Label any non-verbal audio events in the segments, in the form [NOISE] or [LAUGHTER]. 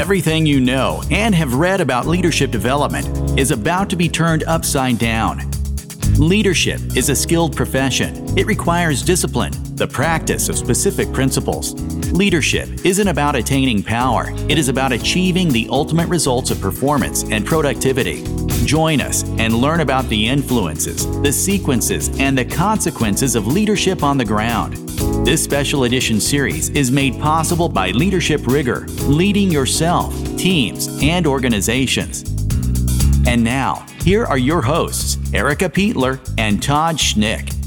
Everything you know and have read about leadership development is about to be turned upside down. Leadership is a skilled profession. It requires discipline, the practice of specific principles. Leadership isn't about attaining power, it is about achieving the ultimate results of performance and productivity. Join us and learn about the influences, the sequences, and the consequences of leadership on the ground. This special edition series is made possible by Leadership Rigor, leading yourself, teams, and organizations. And now, here are your hosts, Erica Peitler and Todd Schnick.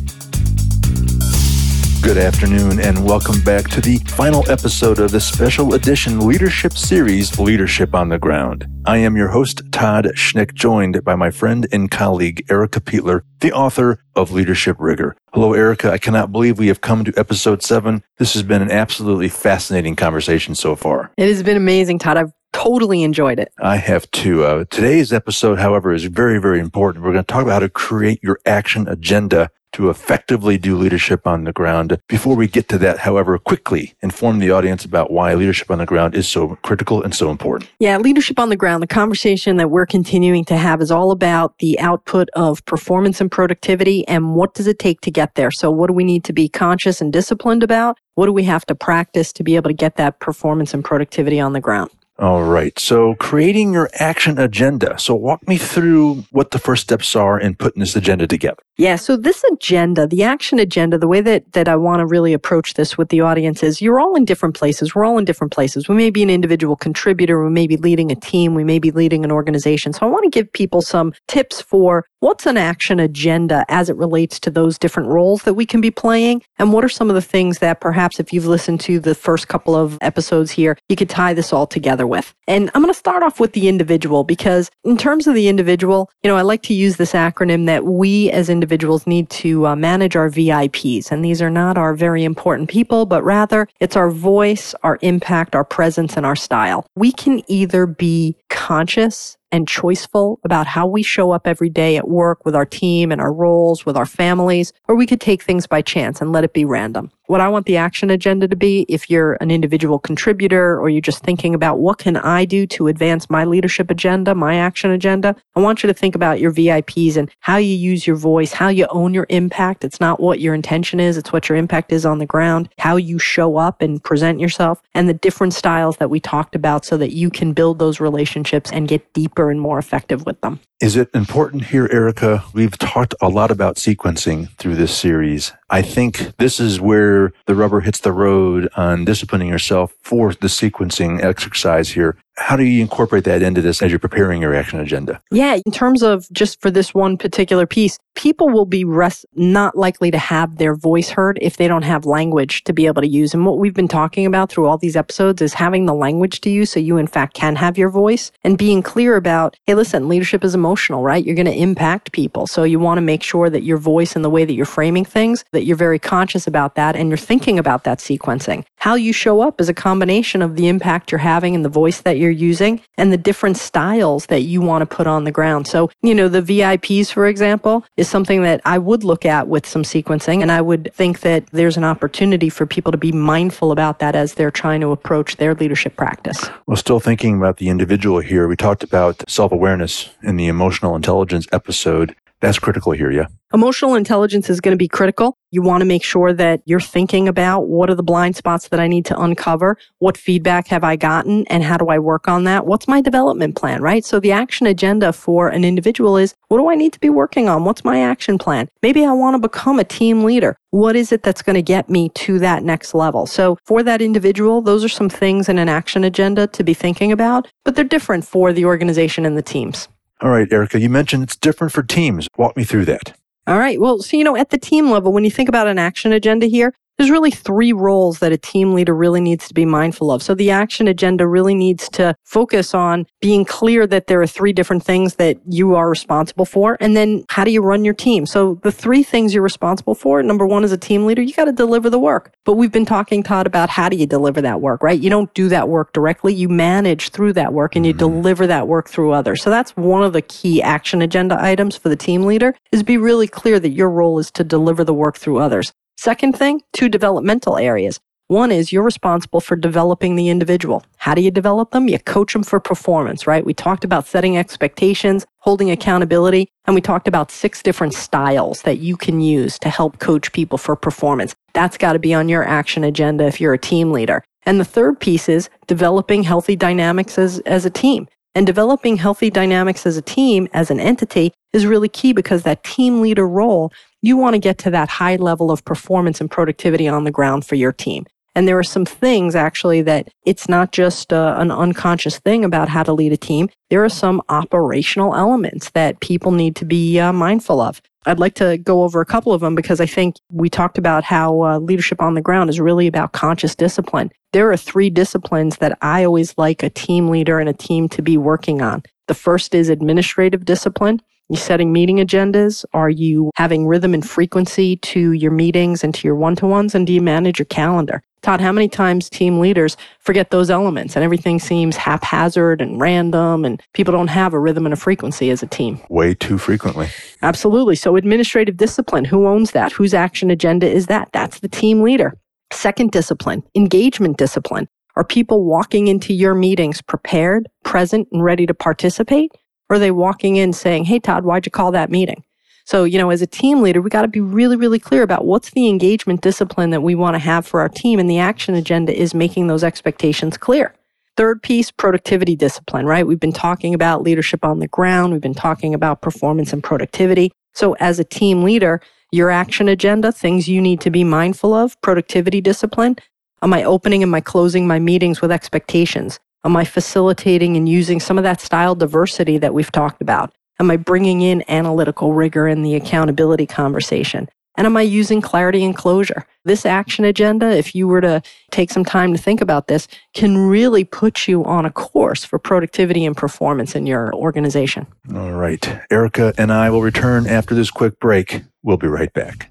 Good afternoon, and welcome back to the final episode of the special edition leadership series, Leadership on the Ground. I am your host, Todd Schnick, joined by my friend and colleague, Erica Peitler, the author of Leadership Rigor. Hello, Erica. I cannot believe we have come to episode seven. This has been an absolutely fascinating conversation so far. It has been amazing, Todd. I've totally enjoyed it. I have too. Uh, today's episode, however, is very, very important. We're going to talk about how to create your action agenda to effectively do leadership on the ground. Before we get to that, however, quickly inform the audience about why leadership on the ground is so critical and so important. Yeah, leadership on the ground, the conversation that we're continuing to have is all about the output of performance and productivity and what does it take to get there. So what do we need to be conscious and disciplined about? What do we have to practice to be able to get that performance and productivity on the ground? All right. So creating your action agenda. So walk me through what the first steps are in putting this agenda together. Yeah. So this agenda, the action agenda, the way that, that I want to really approach this with the audience is you're all in different places. We're all in different places. We may be an individual contributor. We may be leading a team. We may be leading an organization. So I want to give people some tips for what's an action agenda as it relates to those different roles that we can be playing. And what are some of the things that perhaps if you've listened to the first couple of episodes here, you could tie this all together with. And I'm going to start off with the individual because in terms of the individual, you know, I like to use this acronym that we as individuals individuals need to uh, manage our VIPs. And these are not our very important people, but rather it's our voice, our impact, our presence, and our style. We can either be conscious and choiceful about how we show up every day at work with our team and our roles, with our families, or we could take things by chance and let it be random. What I want the action agenda to be, if you're an individual contributor or you're just thinking about what can I do to advance my leadership agenda, my action agenda, I want you to think about your VIPs and how you use your voice, how you own your impact. It's not what your intention is, it's what your impact is on the ground, how you show up and present yourself, and the different styles that we talked about so that you can build those relationships and get deeper and more effective with them. Is it important here, Erica? We've talked a lot about sequencing through this series. I think this is where the rubber hits the road on disciplining yourself for the sequencing exercise here. How do you incorporate that into this as you're preparing your action agenda? Yeah, in terms of just for this one particular piece, people will be rest, not likely to have their voice heard if they don't have language to be able to use. And what we've been talking about through all these episodes is having the language to use so you, in fact, can have your voice and being clear about, hey, listen, leadership is emotional, right? You're going to impact people. So you want to make sure that your voice and the way that you're framing things, that you're very conscious about that and you're thinking about that sequencing. How you show up is a combination of the impact you're having and the voice that you're using and the different styles that you want to put on the ground. So, you know, the VIPs, for example, is something that I would look at with some sequencing. And I would think that there's an opportunity for people to be mindful about that as they're trying to approach their leadership practice. Well, still thinking about the individual here, we talked about self awareness in the emotional intelligence episode. That's critical here, yeah? Emotional intelligence is going to be critical. You want to make sure that you're thinking about what are the blind spots that I need to uncover? What feedback have I gotten? And how do I work on that? What's my development plan, right? So the action agenda for an individual is what do I need to be working on? What's my action plan? Maybe I want to become a team leader. What is it that's going to get me to that next level? So for that individual, those are some things in an action agenda to be thinking about, but they're different for the organization and the teams. All right, Erica, you mentioned it's different for teams. Walk me through that. All right. Well, so, you know, at the team level, when you think about an action agenda here, there's really three roles that a team leader really needs to be mindful of. So the action agenda really needs to focus on being clear that there are three different things that you are responsible for. And then how do you run your team? So the three things you're responsible for, number one, as a team leader, you got to deliver the work. But we've been talking, Todd, about how do you deliver that work, right? You don't do that work directly. You manage through that work and you mm-hmm. deliver that work through others. So that's one of the key action agenda items for the team leader is be really clear that your role is to deliver the work through others. Second thing, two developmental areas. One is you're responsible for developing the individual. How do you develop them? You coach them for performance, right? We talked about setting expectations, holding accountability, and we talked about six different styles that you can use to help coach people for performance. That's got to be on your action agenda if you're a team leader. And the third piece is developing healthy dynamics as, as a team. And developing healthy dynamics as a team, as an entity, is really key because that team leader role, you want to get to that high level of performance and productivity on the ground for your team. And there are some things actually that it's not just uh, an unconscious thing about how to lead a team. There are some operational elements that people need to be uh, mindful of. I'd like to go over a couple of them because I think we talked about how uh, leadership on the ground is really about conscious discipline. There are three disciplines that I always like a team leader and a team to be working on. The first is administrative discipline. You setting meeting agendas? Are you having rhythm and frequency to your meetings and to your one to ones? And do you manage your calendar? Todd, how many times team leaders forget those elements and everything seems haphazard and random and people don't have a rhythm and a frequency as a team? Way too frequently. Absolutely. So, administrative discipline, who owns that? Whose action agenda is that? That's the team leader. Second discipline, engagement discipline. Are people walking into your meetings prepared, present, and ready to participate? Or are they walking in saying, Hey, Todd, why'd you call that meeting? So, you know, as a team leader, we got to be really, really clear about what's the engagement discipline that we want to have for our team. And the action agenda is making those expectations clear. Third piece, productivity discipline, right? We've been talking about leadership on the ground. We've been talking about performance and productivity. So as a team leader, your action agenda, things you need to be mindful of, productivity discipline. Am I opening and my closing my meetings with expectations? Am I facilitating and using some of that style diversity that we've talked about? Am I bringing in analytical rigor in the accountability conversation? And am I using clarity and closure? This action agenda, if you were to take some time to think about this, can really put you on a course for productivity and performance in your organization. All right. Erica and I will return after this quick break. We'll be right back.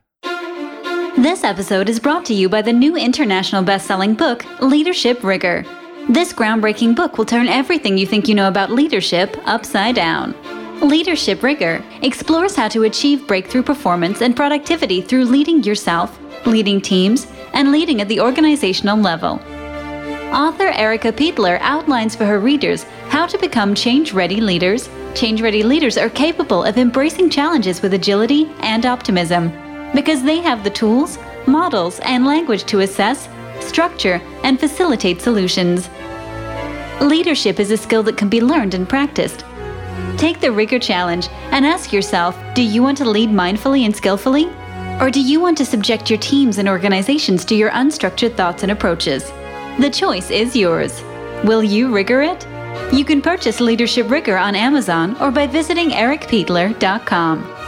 This episode is brought to you by the new international best-selling book, Leadership Rigor. This groundbreaking book will turn everything you think you know about leadership upside down. Leadership Rigor explores how to achieve breakthrough performance and productivity through leading yourself, leading teams, and leading at the organizational level. Author Erica Peitler outlines for her readers how to become change ready leaders. Change ready leaders are capable of embracing challenges with agility and optimism because they have the tools, models, and language to assess, structure, and facilitate solutions. Leadership is a skill that can be learned and practiced. Take the Rigor Challenge and ask yourself do you want to lead mindfully and skillfully? Or do you want to subject your teams and organizations to your unstructured thoughts and approaches? The choice is yours. Will you rigor it? You can purchase Leadership Rigor on Amazon or by visiting ericpeitler.com.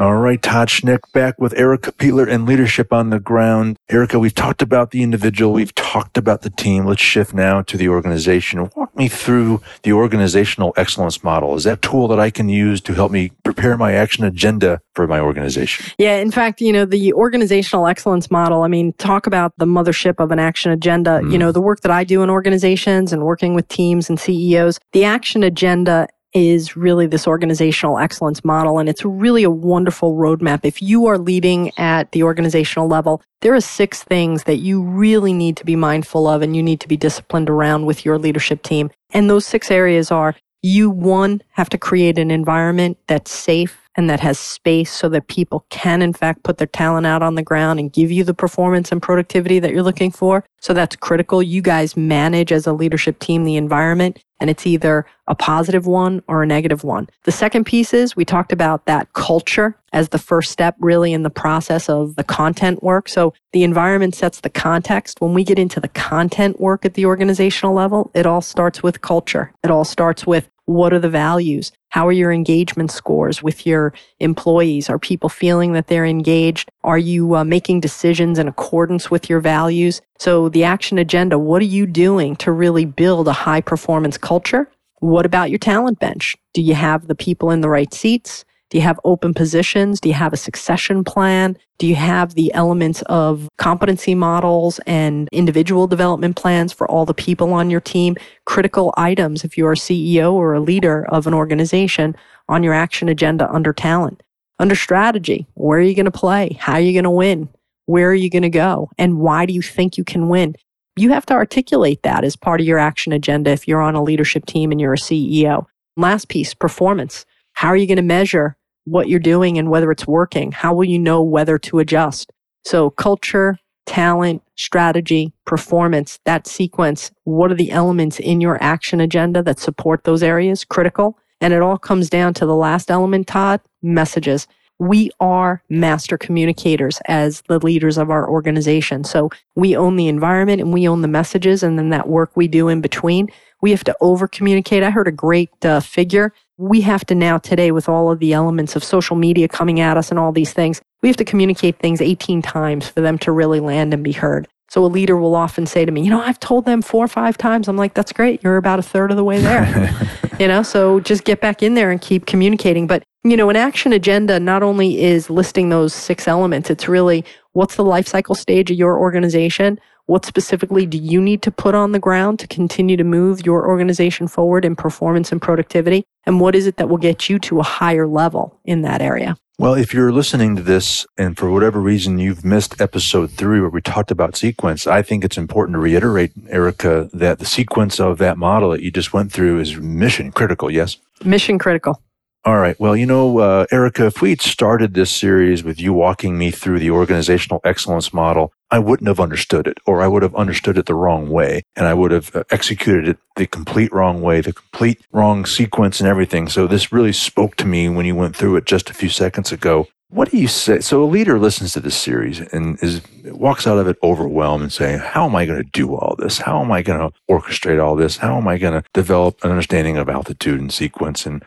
All right, Todd Schnick back with Erica Peitler and Leadership on the Ground. Erica, we've talked about the individual, we've talked about the team. Let's shift now to the organization. Walk me through the organizational excellence model. Is that tool that I can use to help me prepare my action agenda for my organization? Yeah, in fact, you know, the organizational excellence model, I mean, talk about the mothership of an action agenda. Mm. You know, the work that I do in organizations and working with teams and CEOs, the action agenda is really this organizational excellence model. And it's really a wonderful roadmap. If you are leading at the organizational level, there are six things that you really need to be mindful of and you need to be disciplined around with your leadership team. And those six areas are you, one, have to create an environment that's safe and that has space so that people can, in fact, put their talent out on the ground and give you the performance and productivity that you're looking for. So that's critical. You guys manage as a leadership team the environment and it's either a positive one or a negative one. The second piece is we talked about that culture as the first step really in the process of the content work. So the environment sets the context. When we get into the content work at the organizational level, it all starts with culture. It all starts with what are the values? How are your engagement scores with your employees? Are people feeling that they're engaged? Are you uh, making decisions in accordance with your values? So the action agenda, what are you doing to really build a high performance culture? What about your talent bench? Do you have the people in the right seats? Do you have open positions? Do you have a succession plan? Do you have the elements of competency models and individual development plans for all the people on your team? Critical items if you're a CEO or a leader of an organization on your action agenda under talent. Under strategy, where are you going to play? How are you going to win? Where are you going to go? And why do you think you can win? You have to articulate that as part of your action agenda if you're on a leadership team and you're a CEO. Last piece, performance. How are you going to measure what you're doing and whether it's working? How will you know whether to adjust? So culture, talent, strategy, performance, that sequence. What are the elements in your action agenda that support those areas? Critical. And it all comes down to the last element, Todd, messages. We are master communicators as the leaders of our organization. So we own the environment and we own the messages and then that work we do in between. We have to over communicate. I heard a great uh, figure. We have to now today with all of the elements of social media coming at us and all these things, we have to communicate things 18 times for them to really land and be heard. So a leader will often say to me, you know, I've told them four or five times. I'm like, that's great. You're about a third of the way there. [LAUGHS] you know, so just get back in there and keep communicating. But, you know, an action agenda not only is listing those six elements, it's really what's the life cycle stage of your organization? What specifically do you need to put on the ground to continue to move your organization forward in performance and productivity? And what is it that will get you to a higher level in that area? Well, if you're listening to this and for whatever reason you've missed episode three where we talked about sequence, I think it's important to reiterate, Erica, that the sequence of that model that you just went through is mission critical, yes? Mission critical. All right. Well, you know, uh, Erica, if we'd started this series with you walking me through the organizational excellence model, I wouldn't have understood it, or I would have understood it the wrong way, and I would have uh, executed it the complete wrong way, the complete wrong sequence and everything. So this really spoke to me when you went through it just a few seconds ago. What do you say? So a leader listens to this series and is walks out of it overwhelmed and saying, "How am I going to do all this? How am I going to orchestrate all this? How am I going to develop an understanding of altitude and sequence and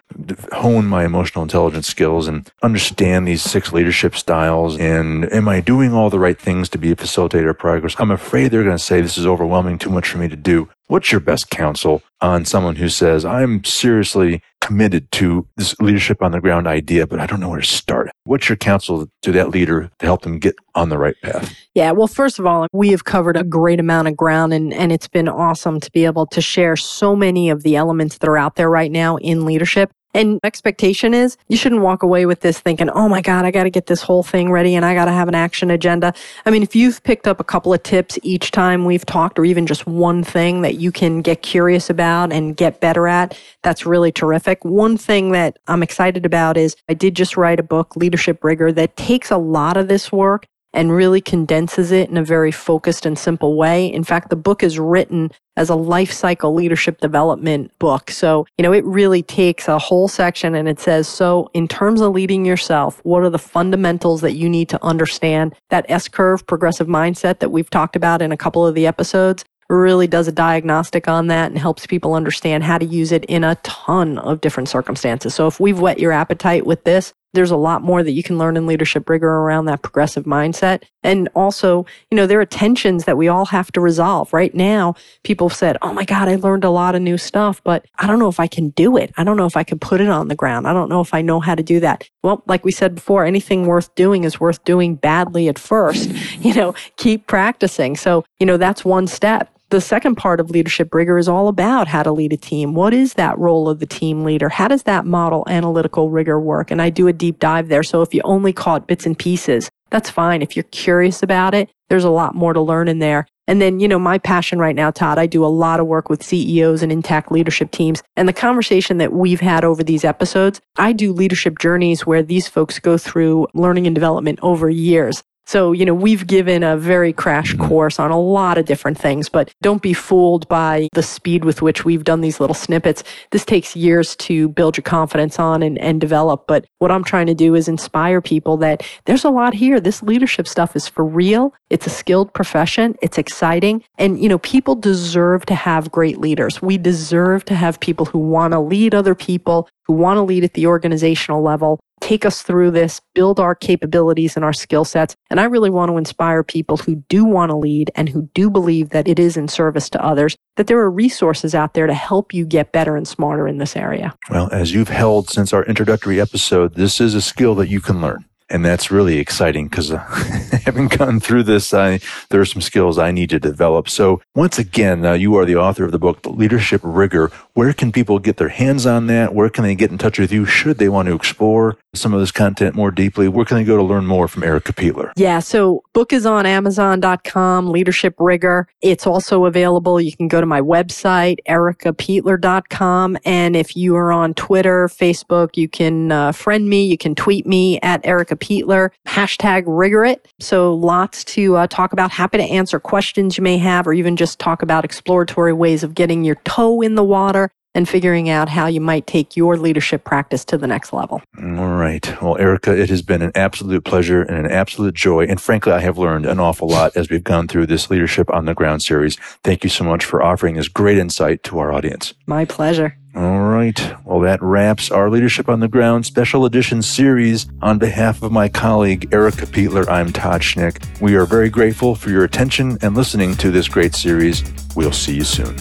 hone my emotional intelligence skills and understand these six leadership styles? And am I doing all the right things to be a facilitator of progress?" I'm afraid they're going to say this is overwhelming, too much for me to do. What's your best counsel on someone who says, I'm seriously committed to this leadership on the ground idea, but I don't know where to start? What's your counsel to that leader to help them get on the right path? Yeah, well, first of all, we have covered a great amount of ground and, and it's been awesome to be able to share so many of the elements that are out there right now in leadership. And expectation is you shouldn't walk away with this thinking, oh my God, I got to get this whole thing ready and I got to have an action agenda. I mean, if you've picked up a couple of tips each time we've talked, or even just one thing that you can get curious about and get better at, that's really terrific. One thing that I'm excited about is I did just write a book, Leadership Rigor, that takes a lot of this work and really condenses it in a very focused and simple way. In fact, the book is written as a life cycle leadership development book. So, you know, it really takes a whole section and it says, so in terms of leading yourself, what are the fundamentals that you need to understand? That S curve progressive mindset that we've talked about in a couple of the episodes really does a diagnostic on that and helps people understand how to use it in a ton of different circumstances. So if we've whet your appetite with this, there's a lot more that you can learn in leadership rigor around that progressive mindset. And also, you know, there are tensions that we all have to resolve. Right now, people have said, Oh my God, I learned a lot of new stuff, but I don't know if I can do it. I don't know if I can put it on the ground. I don't know if I know how to do that. Well, like we said before, anything worth doing is worth doing badly at first. [LAUGHS] You know, keep practicing. So, you know, that's one step the second part of leadership rigor is all about how to lead a team. What is that role of the team leader? How does that model analytical rigor work? And I do a deep dive there. So if you only caught bits and pieces, that's fine. If you're curious about it, there's a lot more to learn in there. And then, you know, my passion right now, Todd, I do a lot of work with CEOs and intact leadership teams. And the conversation that we've had over these episodes, I do leadership journeys where these folks go through learning and development over years. So, you know, we've given a very crash mm-hmm. course on a lot of different things, but don't be fooled by the speed with which we've done these little snippets. This takes years to build your confidence on and, and develop. But what I'm trying to do is inspire people that there's a lot here. This leadership stuff is for real. It's a skilled profession. It's exciting. And, you know, people deserve to have great leaders. We deserve to have people who want to lead other people, who want to lead at the organizational level, take us through this, build our capabilities and our skill sets. And I really want to inspire people who do want to lead and who do believe that it is in service to others, that there are resources out there to help you get better and smarter in this area. Well, as you've held since our introductory episode, this is a skill that you can learn. And that's really exciting because uh, [LAUGHS] having gone through this, I, there are some skills I need to develop. So once again, uh, you are the author of the book, The Leadership Rigor. Where can people get their hands on that? Where can they get in touch with you should they want to explore some of this content more deeply? Where can they go to learn more from Erica Peitler? Yeah, so book is on Amazon.com, Leadership Rigor. It's also available. You can go to my website, ericapeitler.com. And if you are on Twitter, Facebook, you can uh, friend me, you can tweet me at Erica Peitler, hashtag Rigorit. So lots to uh, talk about. Happy to answer questions you may have, or even just talk about exploratory ways of getting your toe in the water and figuring out how you might take your leadership practice to the next level. All right. Well, Erica, it has been an absolute pleasure and an absolute joy. And frankly, I have learned an awful lot as we've gone through this Leadership on the Ground series. Thank you so much for offering this great insight to our audience. My pleasure. All right. Well, that wraps our Leadership on the Ground special edition series. On behalf of my colleague, Erica Peitler, I'm Todd Schnick. We are very grateful for your attention and listening to this great series. We'll see you soon.